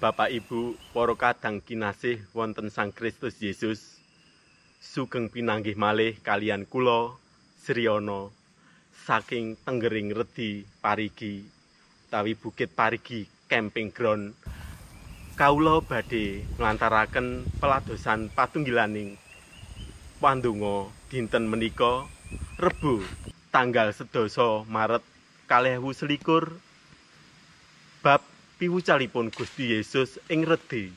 Bapak Ibu para kadang kinasih wonten Sang Kristus Yesus sugeng pinanggih malih kalian kula Sriono saking Tenggering Redi Parigi utawi Bukit Parigi Camping Ground kawula badhe nglantaraken peladosan patunggilaning. Pandonga dinten menika Rebo tanggal sedasa Maret kalih selikur bab piwucalipun Gusti Yesus ing Redi.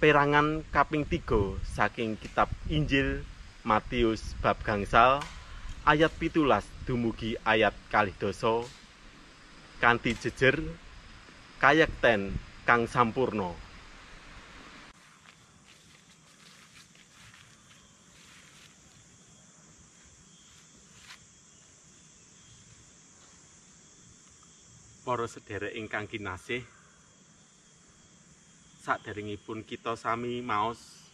Perangan kaping 3 saking kitab Injil Matius bab gangsal ayat pitulas dumugi ayat kalih doso kanthi jejer kayekten kang sampurno. Para sederek ingkang kinasih saderengipun kita sami maos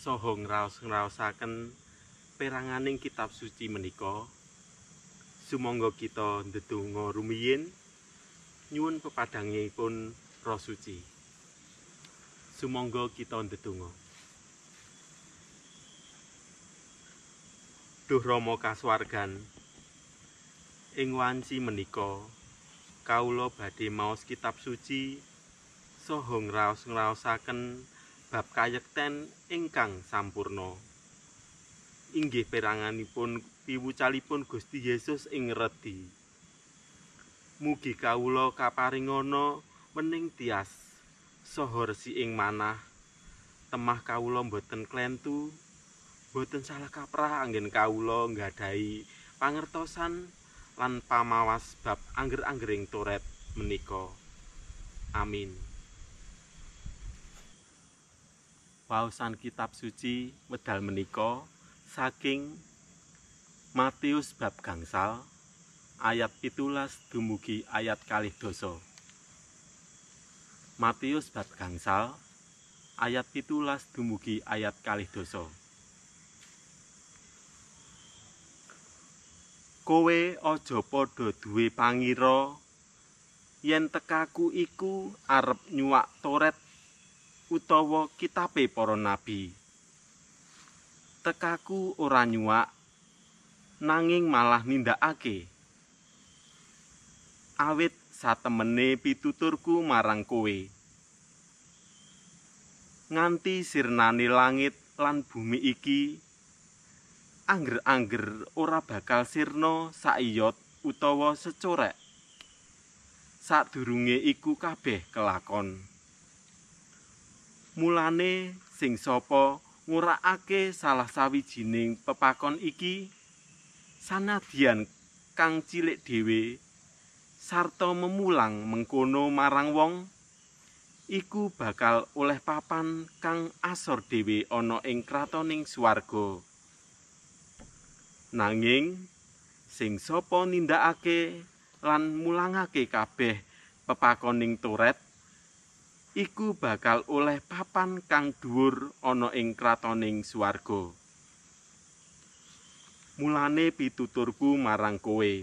saha ngraos-ngraosaken peranganing kitab suci menika. Sumangga kita ndedonga rumiyin nyuwun pepadangipun roh suci. Sumangga kita ndedonga. Duh Rama kasuwargan ing wanci menika kawula badhe maos kitab suci saha ngraos-ngraosaken bab kayekten ingkang sampurna. Inggih peranganipun piwucalipun Gusti Yesus ing redi. Mugi kawula kaparingana mening tias saha resi ing manah. Temah kawula boten klentu boten salah kaprah anggen kawula nggadahi pangertosan lan pamawas bab angger-anggering toret menika. Amin. Pausan kitab suci medal menika saking Matius bab gangsal ayat pitulas dumugi ayat kalih doso. Matius bab gangsal ayat pitulas dumugi ayat kalih doso. Kowe aja padha duwe pangira yen tekaku iku arep nyuwak toret utawa kitabe para nabi. Tekaku ora nyuwak nanging malah nindakake. Awit satemene pituturku marang kowe. Nganti sirnane langit lan bumi iki angger-angger ora bakal sirna saiyot utawa secorek. Sadurunge iku kabeh kelakon. Mulane sing sapa ngurakake salah sawijining pepakon iki sanadyan kang cilik dhewe sarta memulang mengkono marang wong iku bakal oleh papan kang asor dhewe ana ing kratoning swarga. Nanging sing sapa nindakake lan mulangake kabeh pepakoning turet iku bakal oleh papan kang dhuwur ana ing kratoning swarga. Mulane pituturku marang kowe.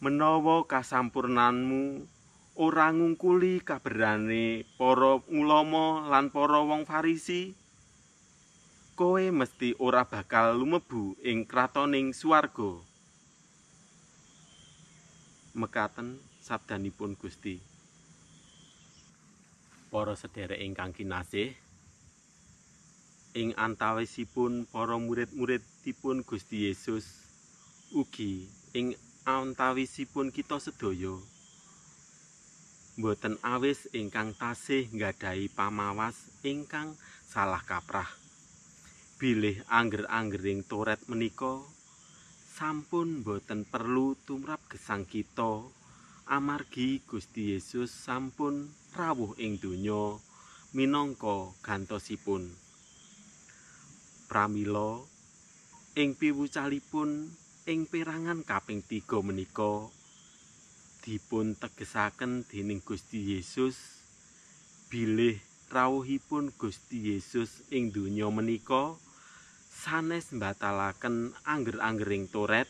Menawa kasampurnanmu ora ngungkuli kaberane para ulama lan para wong farisi kowe mesti ora bakal lumebu ing kratoning swarga. Mekaten sabdanipun Gusti. Para sederek ingkang kinasih, ing antawisipun para murid-muridipun Gusti Yesus ugi ing antawisipun kita sedaya mboten awis ingkang tasih nggadahi pamawas ingkang salah kaprah. Bilih angger-anggering toret menika sampun boten perlu tumrap gesang kita. Amargi Gusti Yesus sampun rawuh ing donya minangka gantosipun. Pramila ing piwucalipun ing perangan kaping tiga menika dipun tegesaken dening Gusti Yesus. Bilih rawuhipun Gusti Yesus ing donya menika sanes mbatalaken angger-anggering toret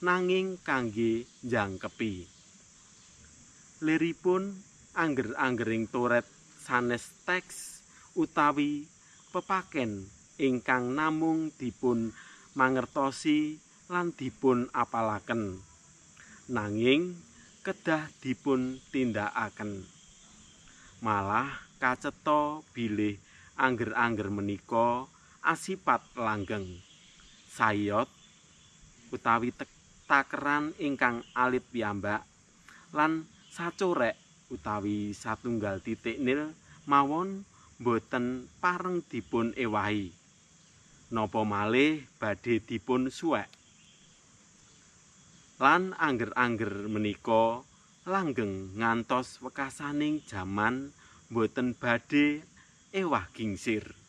nanging kangge jangkepi. Liripun angger-anggering toret sanes teks utawi pepaken ingkang namung dipun mangertosi lan dipun apalaken nanging kedah dipun tindakaken malah kacetha bilih angger-angger menika asipat langgeng. Sayot utawi takeran ingkang alit piyambak lan sacorek utawi satunggal titik nil mawon boten pareng dipun ewahi. Napa malih badhe dipun suwek? Lan angger-angger menika langgeng ngantos wekasaning jaman boten badhe ewah gingsir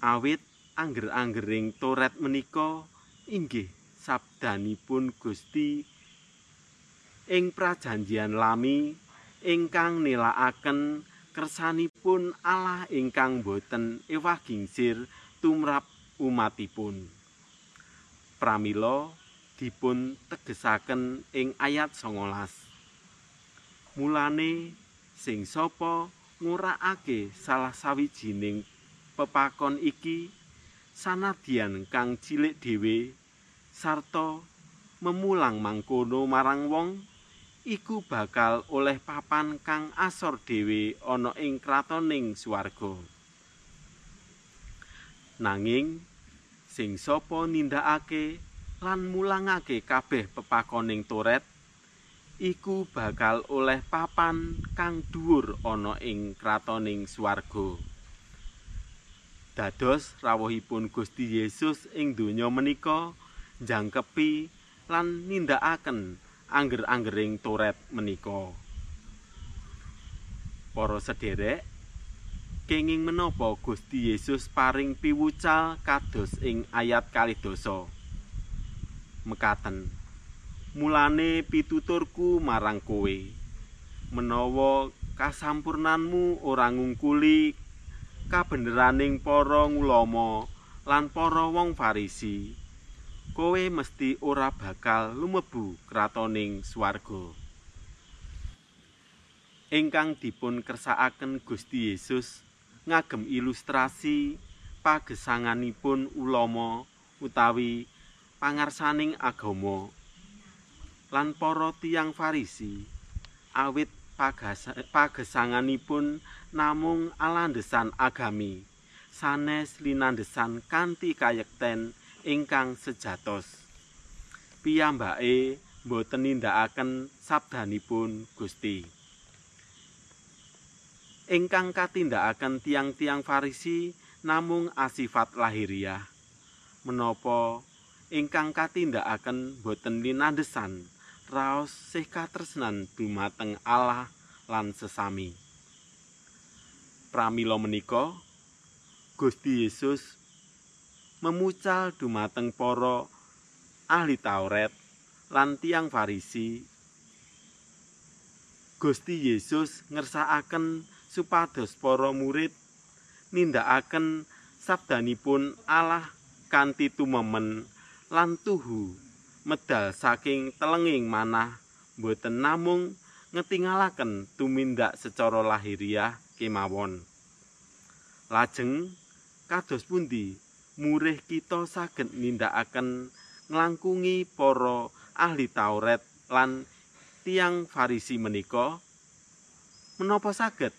awit angger-anggering toret menika inggih sabdanipun Gusti ing prajanjian lami ingkang nilaaken kersanipun Allah ingkang boten ewah gingsir tumrap umatipun pramila dipun tegesaken ing ayat 19. Mulane sing sapa ngurakake salah sawijining pepakon iki sanadyan kang cilik dhewe sarta memulang mangkono marang wong iku bakal oleh papan kang asor dhewe ana ing kratoning swarga. Nanging sing sapa nindakake lan mulangake kabeh pepakoning toret iku bakal oleh papan kang dhuwur ana ing kratoning swarga dados rawuhipun Gusti Yesus ing donya menika jangkepi lan nindakaken angger-anggering toret menika. Para sederek kenging menapa Gusti Yesus paring piwucal kados ing ayat kalidoso mekaten mulane pituturku marang kowe menawa kasampurnanmu ora ngungkuli kabeneraning para ngulama lan para wong farisi. Kowe mesti ora bakal lumebu kratoning swarga. Ingkang dipun kersakaken Gusti Yesus ngagem ilustrasi pagesanganipun ulama utawi pangarsaning agama lan para tiyang Farisi awit pagesanganipun namung alandesan agami. Sanes linandesan kanthi kayekten ingkang sejatos. Piyambake boten nindakaken sabdanipun Gusti. Ingkang katindakaken tiang-tiang Farisi namung asifat lahiriah. Menapa ingkang katindakaken boten linandesan raos sih katresnan dumateng Allah lan sesami. Pramila menika Gusti Yesus memucal dumateng para ahli Taurat lan tiang Farisi. Gusti Yesus ngersakaken supados para murid nindakaken sabdanipun Allah kanthi tumemen lan tuhu medal saking telenging manah boten namung ngetingalaken tumindak secara lahiriah kemawon. Lajeng kados pundi murih kita saged nindakaken nglangkungi para ahli Taurat lan tiang Farisi menika menapa saged?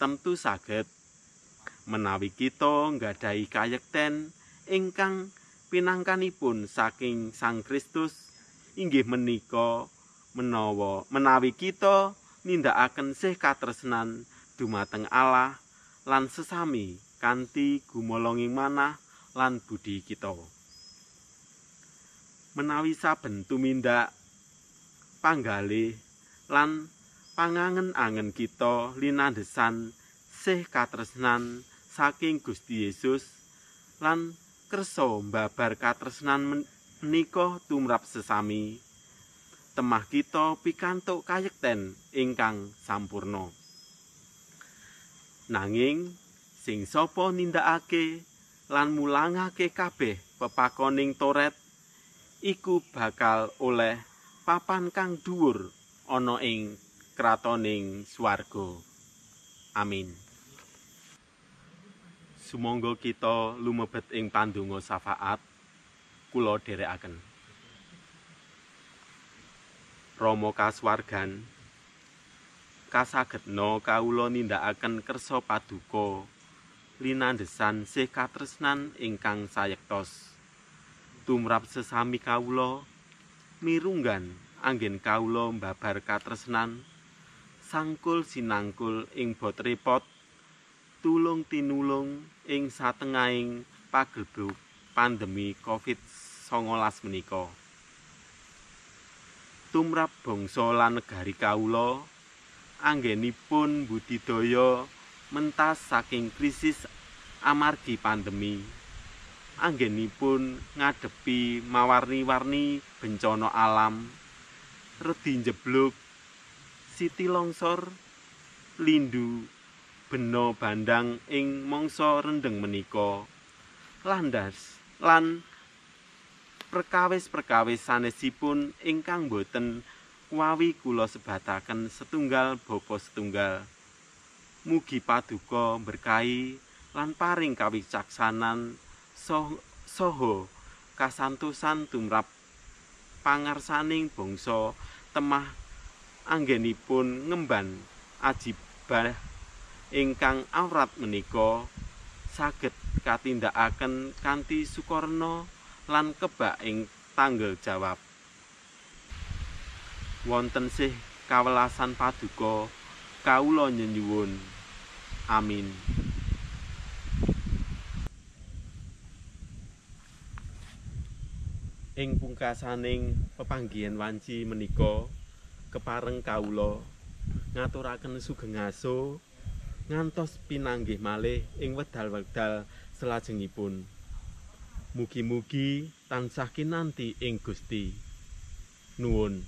Tentu saged. Menawi kita nggadahi kayekten ingkang pinangkanipun saking Sang Kristus inggih menika menawa menawi kita nindakaken sih katresnan dumateng Allah lan sesami kanthi gumolonging manah lan budi kita. Menawi saben tumindak panggalih lan pangangen-angen kita linandesan sih katresnan saking Gusti Yesus lan kersa mbabar katresnan menika tumrap sesami temah kita pikantuk kayekten ingkang sampurno nanging sing sapa nindakake lan mulangake kabeh pepakoning toret iku bakal oleh papan kang dhuwur ana ing kratoning swarga. Amin. Sumangga kita lumebet ing pandonga syafaat kula dherekaken. Rama kaswargan kasagetna kawula nindakaken kersa paduka linandesan sih katresnan ingkang sayektos tumrap sesami kawula mirunggan anggen kawula mbabar katresnan sangkul sinangkul ing bot repot tulung tinulung ing satengahing pagelbuk pandemi Covid-19 menika. Tumrap bangsa lan negari kawula anggenipun budidaya mentas saking krisis amargi pandemi. Anggenipun ngadepi mawarni-warni bencana alam redi njebluk siti longsor lindu beno bandang ing mangsa rendeng menika. Landas lan perkawis-perkawis sanesipun ingkang boten wawi kula sebataken setunggal bapa setunggal. Mugi paduka berkahi lan paring kawicaksanan soho kasantosan tumrap pangarsaning bangsa temah anggenipun ngemban ajibah ingkang awrat menika saged katindakaken kanthi sukarna lan kebak ing tanggal jawab. Wonten sih kawelasan paduka kawula nyenyuwun amin. Ing pungkasaning pepanggihan wanci menika kepareng kawula ngaturaken sugeng aso ngantos pinanggih malih ing wedal-wedal selajengipun. Mugi-mugi tansah kinanti ing Gusti. Nuwun